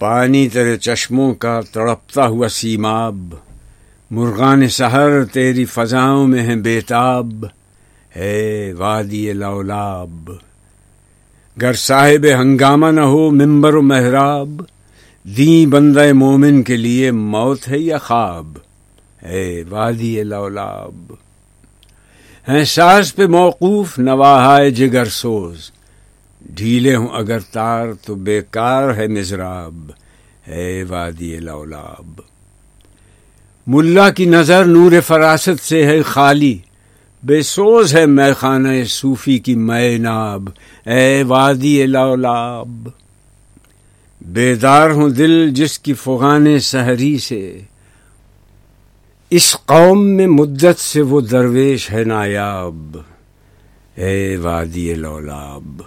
پانی تیرے چشموں کا تڑپتا ہوا سیماب۔ مرغان سحر تیری فضاؤں میں ہیں بیتاب۔ ہے وادی لولاب۔ گر صاحب ہنگامہ نہ ہو ممبر و محراب۔ دیں بندہ مومن کے لیے موت ہے یا خواب۔ ہے وادی لولاب۔ ہیں ساز پہ موقوف نواہائے جگر سوز۔ ڈھیلے ہوں اگر تار تو بیکار ہے مزراب ہے وادی لولاب۔ ملا کی نظر نور فراست سے ہے خالی، بے سوز ہے میں خانہ صوفی کی میں ناب۔ اے وادی لولاب۔ بیدار ہوں دل جس کی فغان سحری سے۔ اس قوم میں مدت سے وہ درویش ہے نایاب۔ اے وادی لولاب۔